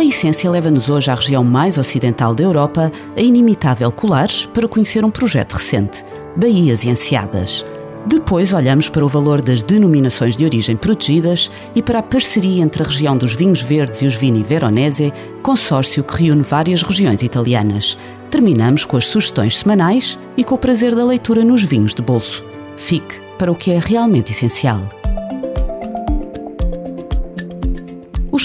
A Essência leva-nos hoje à região mais ocidental da Europa, a inimitável Colares, para conhecer um projeto recente, Baías e Enseadas. Depois olhamos para o valor das denominações de origem protegidas e para a parceria entre a região dos vinhos verdes e os Vini Veronese, consórcio que reúne várias regiões italianas. Terminamos com as sugestões semanais e com o prazer da leitura nos vinhos de bolso. Fique para o que é realmente essencial.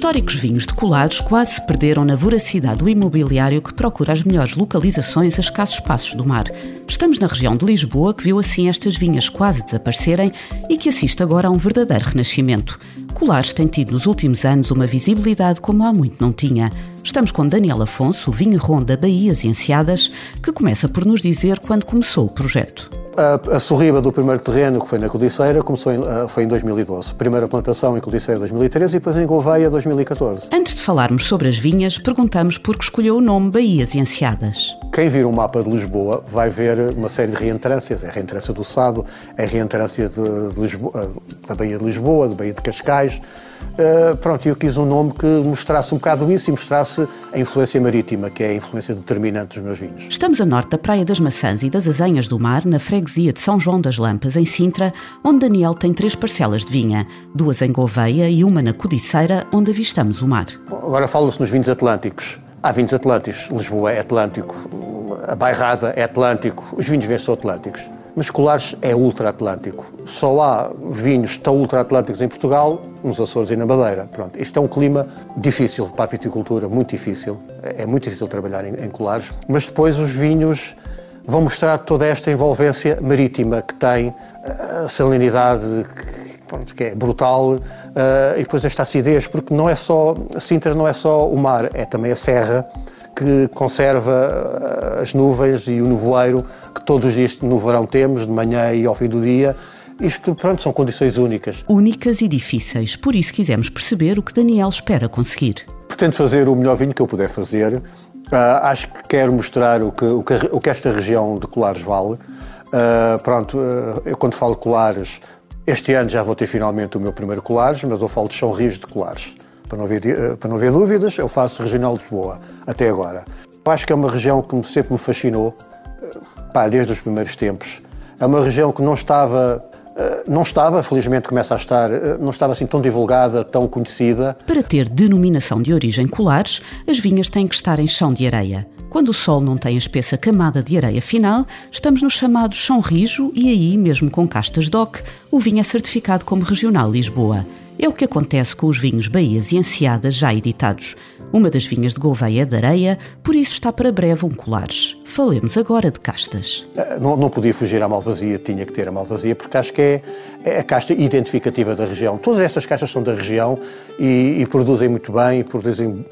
Históricos vinhos de Colares quase se perderam na voracidade do imobiliário que procura as melhores localizações a escassos passos do mar. Estamos na região de Lisboa, que viu assim estas vinhas quase desaparecerem e que assiste agora a um verdadeiro renascimento. Colares tem tido nos últimos anos uma visibilidade como há muito não tinha. Estamos com Daniel Afonso, vinho Ronda Baías e Enseadas, que começa por nos dizer quando começou o projeto. A, a sorriba do primeiro terreno, que foi na Codiceira, começou em, foi em 2012. Primeira plantação em Codiceira 2013 e depois em Gouveia 2014. Antes de falarmos sobre as vinhas, perguntamos por que escolheu o nome Baías e Enseadas. Quem vir um mapa de Lisboa vai ver uma série de reentrâncias. É a reentrância do Sado, é a reentrância de, de Lisboa, da Baía de Lisboa, da Baía de Cascais, Uh, pronto, eu quis um nome que mostrasse um bocado isso e mostrasse a influência marítima, que é a influência determinante dos meus vinhos. Estamos a norte da Praia das Maçãs e das Azenhas do Mar, na freguesia de São João das Lampas, em Sintra, onde Daniel tem três parcelas de vinha, duas em Gouveia e uma na Codiceira, onde avistamos o mar. Agora fala-se nos vinhos atlânticos. Há vinhos atlânticos. Lisboa é Atlântico, a Bairrada é Atlântico, os vinhos verdes são Atlânticos. Mas Colares é ultra-atlântico. Só há vinhos tão ultra-atlânticos em Portugal, nos Açores e na Madeira. Pronto, isto é um clima difícil para a viticultura, muito difícil. É muito difícil trabalhar em, em Colares. Mas depois os vinhos vão mostrar toda esta envolvência marítima que tem, a salinidade pronto, que é brutal, uh, e depois esta acidez, porque não é só, Sintra não é só o mar, é também a serra, que conserva as nuvens e o nevoeiro que todos os dias no verão temos, de manhã e ao fim do dia. Isto, pronto, são condições únicas. Únicas e difíceis, por isso quisemos perceber o que Daniel espera conseguir. Pretendo fazer o melhor vinho que eu puder fazer. Uh, acho que quero mostrar o que, o que, o que esta região de Colares vale. Uh, pronto, uh, eu quando falo Colares, este ano já vou ter finalmente o meu primeiro Colares, mas eu falo de São Rios de Colares. Para não, haver, para não haver dúvidas, eu faço Regional de Lisboa, até agora. Acho que é uma região que sempre me fascinou, pá, desde os primeiros tempos. É uma região que não estava não estava, felizmente começa a estar, não estava assim tão divulgada, tão conhecida. Para ter denominação de origem colares, as vinhas têm que estar em chão de areia. Quando o sol não tem a espessa camada de areia final, estamos no chamado chão rijo e aí, mesmo com castas DOC, o vinho é certificado como Regional Lisboa. É o que acontece com os vinhos Baías e Enseadas já editados. Uma das vinhas de Gouveia é de areia, por isso está para breve um colares. Falemos agora de castas. Eh, não, não podia fugir à malvazia, tinha que ter a malvazia, porque acho que é, é a casta identificativa da região. Todas estas castas são da região e, e produzem muito bem, produzem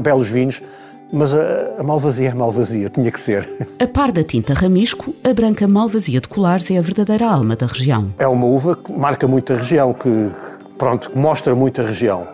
belos vinhos, mas a, a, malvazia é malvazia, tinha que ser. A par da tinta ramisco, a branca malvazia de colares é a verdadeira alma da região. É uma uva que marca muito a região, que, pronto, mostra muito a região.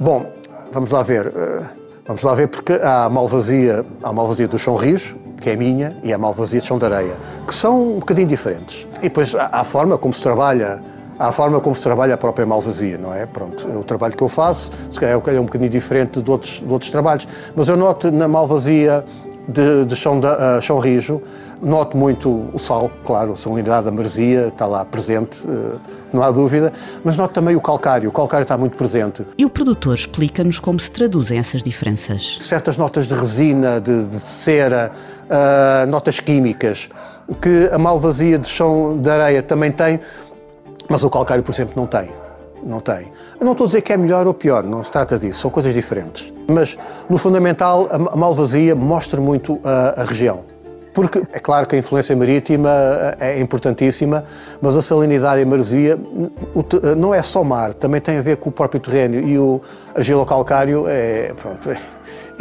Bom, vamos lá ver. Eh, vamos lá ver porque há a malvazia, há a malvazia do Chão Rios, que é minha, e a malvazia de Chão de Areia, que são um bocadinho diferentes. E depois há a forma como se trabalha a forma como se trabalha a própria malvazia, não é? Pronto, é o trabalho que eu faço, se calhar é um bocadinho diferente de outros, de outros trabalhos, mas eu noto na malvazia de, de Chão, da, uh, Chão Rijo, noto muito o sal, claro, a salinidade da maresia está lá presente, uh, não há dúvida, mas noto também o calcário. O calcário está muito presente. E o produtor explica-nos como se traduzem essas diferenças. Certas notas de resina, de, de cera, uh, notas químicas, que a malvazia de chão de areia também tem, mas o calcário, por exemplo, não tem. Não tem. Eu não estou a dizer que é melhor ou pior, não se trata disso, são coisas diferentes. Mas, no fundamental, a malvazia mostra muito a, a região. Porque é claro que a influência marítima eh, é importantíssima, mas a salinidade e a maresia não é só mar, também tem a ver com o próprio terreno e o argilo-calcário é, pronto, é,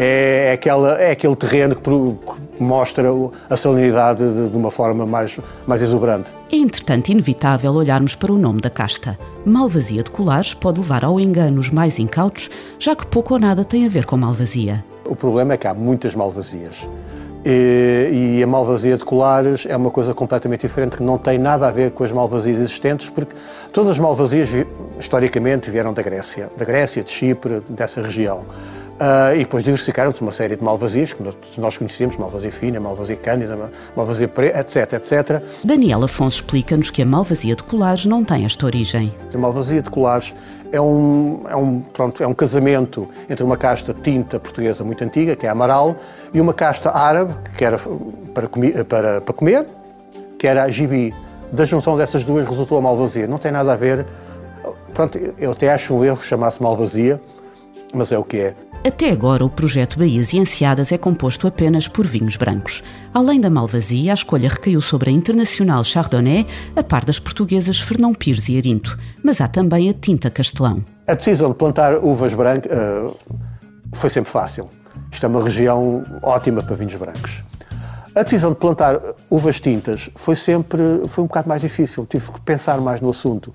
é, aquela, é aquele terreno que mostra a salinidade de, de uma forma mais, mais exuberante. É, entretanto, inevitável olharmos para o nome da casta. Malvasia de colares pode levar ao engano os mais incautos, já que pouco ou nada tem a ver com malvasia. O problema é que há muitas malvasias. E, e, a malvasia de colares é uma coisa completamente diferente, que não tem nada a ver com as malvasias existentes, porque todas as malvasias, historicamente, vieram da Grécia, da Grécia, de Chipre, dessa região. Uh, e depois diversificaram-se uma série de malvasias, que nós, nós conhecemos, malvasia fina, malvasia cândida, malvasia preta, etc, etc. Daniel Afonso explica-nos que a malvasia de colares não tem esta origem. A malvasia de colares é um, é um, pronto, é um casamento entre uma casta tinta portuguesa muito antiga, que é a Amaral, e uma casta árabe, que era para, comi para, para comer, que era a Gibi. Da junção dessas duas resultou a malvasia. Não tem nada a ver. Pronto, eu até acho um erro chamar-se malvasia, mas é o que é. Até agora, o projeto Baías e Enseadas é composto apenas por vinhos brancos. Além da Malvasia, a escolha recaiu sobre a Internacional Chardonnay, a par das portuguesas Fernão Pires e Arinto. Mas há também a Tinta Castelão. A decisão de plantar uvas brancas uh, foi sempre fácil. Isto é uma região ótima para vinhos brancos. A decisão de plantar uvas tintas foi sempre foi um bocado mais difícil. Tive que pensar mais no assunto.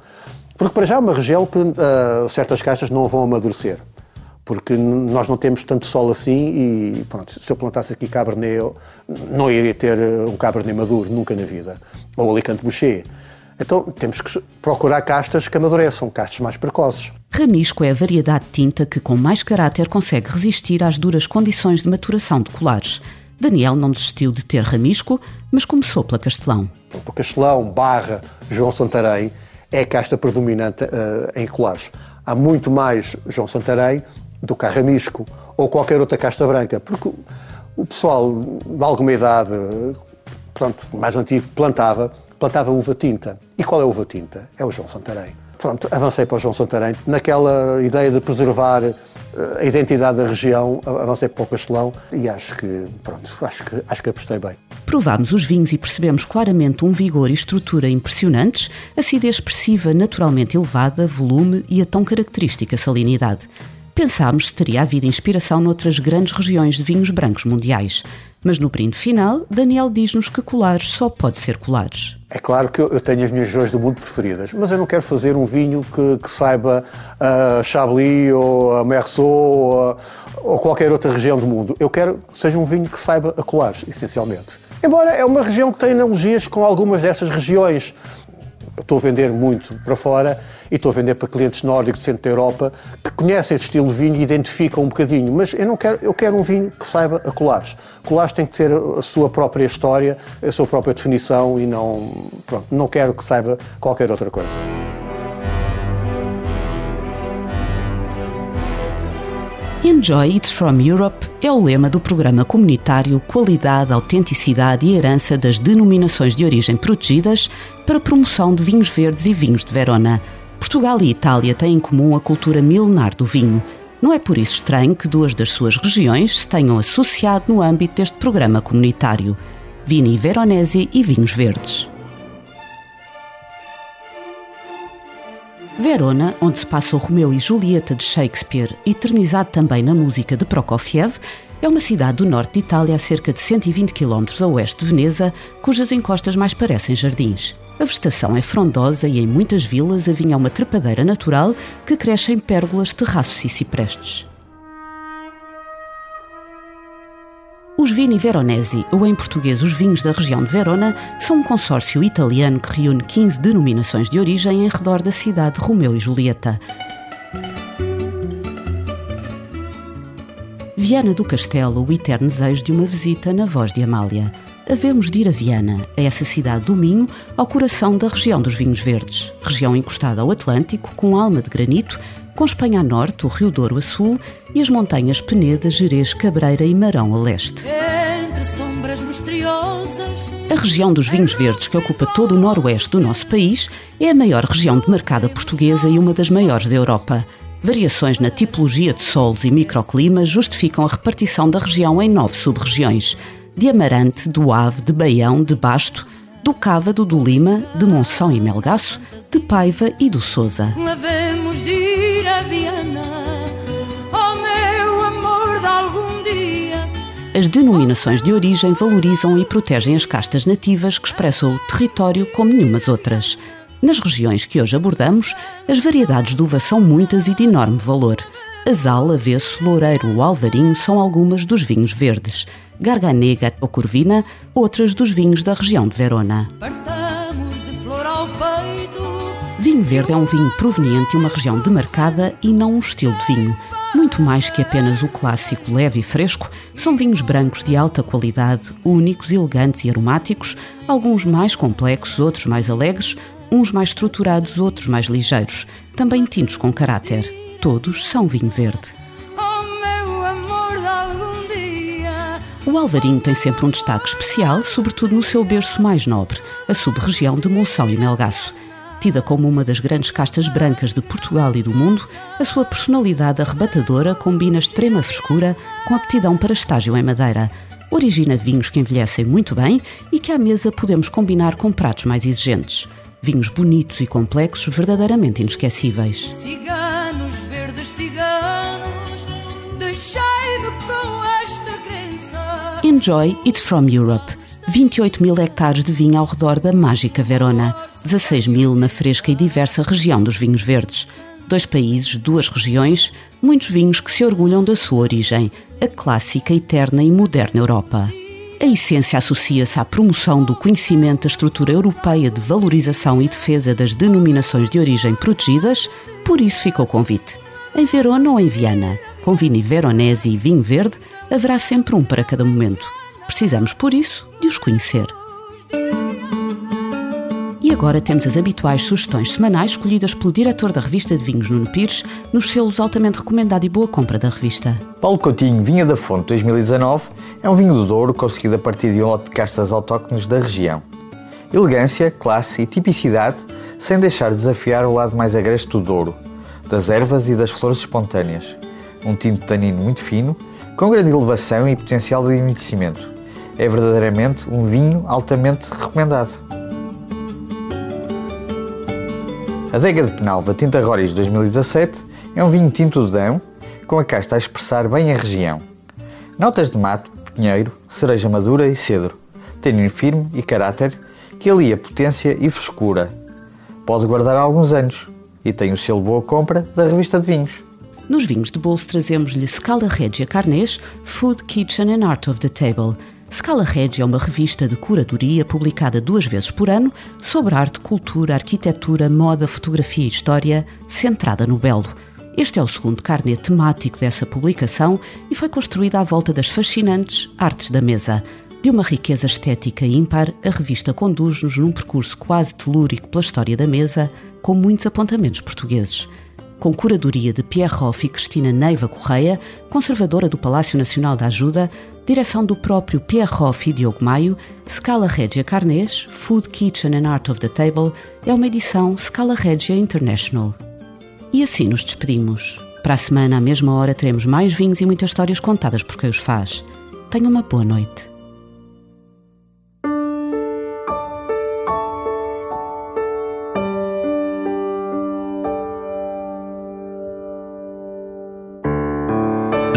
Porque para já é uma região que uh, certas caixas não vão amadurecer porque nós não temos tanto sol assim e pronto, se eu plantasse aqui Cabernet, eu não iria ter eh, um Cabernet maduro, nunca na vida, ou Alicante Boucher. Então temos que procurar castas que amadureçam, castas mais precoces. Ramisco é a variedade de tinta que com mais caráter consegue resistir às duras condições de maturação de colares. Daniel não desistiu de ter ramisco, mas começou pela Castelão. O Castelão barra João Santarém é a casta predominante uh, em colares. Há muito mais João Santarém do carramisco ou qualquer outra casta branca, porque o pessoal de alguma idade, pronto, mais antigo, plantava, plantava uva tinta. E qual é a uva tinta? É o João Santarém. Pronto, avancei para o João Santarém, naquela ideia de preservar eh, a identidade da região, avancei para o Castelão e acho que, pronto, acho que, acho que apostei bem. Provámos os vinhos e percebemos claramente um vigor e estrutura impressionantes, acidez expressiva naturalmente elevada, volume e a tão característica salinidade. Pensámos se teria havido inspiração noutras grandes regiões de vinhos brancos mundiais. Mas no brinde final, Daniel diz-nos que colares só pode ser colares. É claro que eu tenho as minhas regiões do mundo preferidas, mas eu não quero fazer um vinho que, que saiba a uh, Chablis ou a Merceau ou, uh, ou, qualquer outra região do mundo. Eu quero que seja um vinho que saiba a colares, essencialmente. Embora é uma região que tem analogias com algumas dessas regiões estou a vender muito para fora e estou a vender para clientes nórdicos do centro da Europa que conhecem esse estilo de vinho e identificam um bocadinho, mas eu não quero, eu quero um vinho que saiba a colares. Colares tem que ter a sua própria história, a sua própria definição e não, pronto, não quero que saiba qualquer outra coisa. Enjoy It's From Europe é o lema do programa comunitário Qualidade, Autenticidade e Herança das Denominações de Origem Protegidas para promoção de vinhos verdes e vinhos de Verona. Portugal e Itália têm em comum a cultura milenar do vinho. Não é por isso estranho que duas das suas regiões se tenham associado no âmbito deste programa comunitário: Vini Veronese e Vinhos Verdes. Verona, onde se passa o Romeu e Julieta de Shakespeare, eternizado também na música de Prokofiev, é uma cidade do norte de Itália a cerca de 120 km a oeste de Veneza, cujas encostas mais parecem jardins. A vegetação é frondosa e em muitas vilas avinha uma trepadeira natural que cresce em pérgolas, terraços e ciprestes. Vini Veronesi, ou em português os vinhos da região de Verona, são um consórcio italiano que reúne 15 denominações de origem em redor da cidade de Romeu e Julieta. Viana do Castelo, o eterno desejo de uma visita na voz de Amália. Havemos de ir a Viana, a essa cidade do Minho, ao coração da região dos vinhos verdes, região encostada ao Atlântico, com alma de granito, com Espanha a norte, o Rio Douro a sul e as montanhas Peneda, Jerez, Cabreira e Marão a leste. A região dos vinhos verdes, que ocupa todo o noroeste do nosso país, é a maior região de mercado portuguesa e uma das maiores da Europa. Variações na tipologia de solos e microclimas justificam a repartição da região em nove sub-regiões: de Amarante, do Ave, de Baião, de Basto, do Cávado, do Lima, de Monção e Melgaço, de Paiva e do Sousa. De ir a Viana, oh meu amor de algum dia, As denominações de origem valorizam e protegem as castas nativas que expressam o território como nenhumas outras. Nas regiões que hoje abordamos, as variedades de uva são muitas e de enorme valor. Azal, avesso, loureiro ou alvarinho são algumas dos vinhos verdes. Garganega ou Corvina, outras dos vinhos da região de Verona. Vinho verde é um vinho proveniente de uma região demarcada e não um estilo de vinho. Muito mais que apenas o clássico leve e fresco, são vinhos brancos de alta qualidade, únicos, elegantes e aromáticos, alguns mais complexos, outros mais alegres, uns mais estruturados, outros mais ligeiros, também tintos com caráter. Todos são vinho verde. O Alvarinho tem sempre um destaque especial, sobretudo no seu berço mais nobre, a sub-região de Monção e Melgaço. Tida como uma das grandes castas brancas de Portugal e do mundo, a sua personalidade arrebatadora combina extrema frescura com aptidão para estágio em madeira. Origina vinhos que envelhecem muito bem e que à mesa podemos combinar com pratos mais exigentes. Vinhos bonitos e complexos, verdadeiramente inesquecíveis. Ciganos, Enjoy It's From Europe. 28 mil hectares de vinho ao redor da mágica Verona, 16 mil na fresca e diversa região dos vinhos verdes. Dois países, duas regiões, muitos vinhos que se orgulham da sua origem, a clássica, eterna e moderna Europa. A essência associa-se à promoção do conhecimento da estrutura europeia de valorização e defesa das denominações de origem protegidas, por isso fica o convite. Em Verona ou em Viana, com Vini Veronese e vinho verde, haverá sempre um para cada momento. Precisamos, por isso, de os conhecer. E agora temos as habituais sugestões semanais escolhidas pelo diretor da revista de vinhos, Nuno Pires, nos selos altamente recomendado e boa compra da revista. Paulo Coutinho Vinha da Fonte 2019 é um vinho do Douro conseguido a partir de um lote de castas autóctones da região. Elegância, classe e tipicidade, sem deixar de desafiar o lado mais agreste do Douro, das ervas e das flores espontâneas. Um tinto tanino muito fino, com grande elevação e potencial de envelhecimento. É verdadeiramente um vinho altamente recomendado. Adega de Penalva Tinta Roriz 2017 é um vinho tinto de Dão, com a casta a expressar bem a região. Notas de mato, pinheiro, cereja madura e cedro. Tanino firme e caráter que alia potência e frescura. Pode guardar alguns anos e tem o selo Boa Compra da revista de vinhos. Nos vinhos de bolso trazemos-lhe Scala Regia Carnês, Food, Kitchen and Art of the Table – Scala Regia é uma revista de curadoria publicada duas vezes por ano sobre arte, cultura, arquitetura, moda, fotografia e história, centrada no belo. Este é o segundo carnê temático dessa publicação e foi construída à volta das fascinantes artes da mesa. De uma riqueza estética ímpar, a revista conduz-nos num percurso quase telúrico pela história da mesa, com muitos apontamentos portugueses com curadoria de Pierre Hoff e Cristina Neiva Correia, conservadora do Palácio Nacional da Ajuda, direção do próprio Pierre Hoff e Diogo Maio, Scala Regia Carnês, Food Kitchen and Art of the Table, é uma edição Scala Regia International. E assim nos despedimos. Para a semana, à mesma hora, teremos mais vinhos e muitas histórias contadas por quem os faz. Tenha uma boa noite.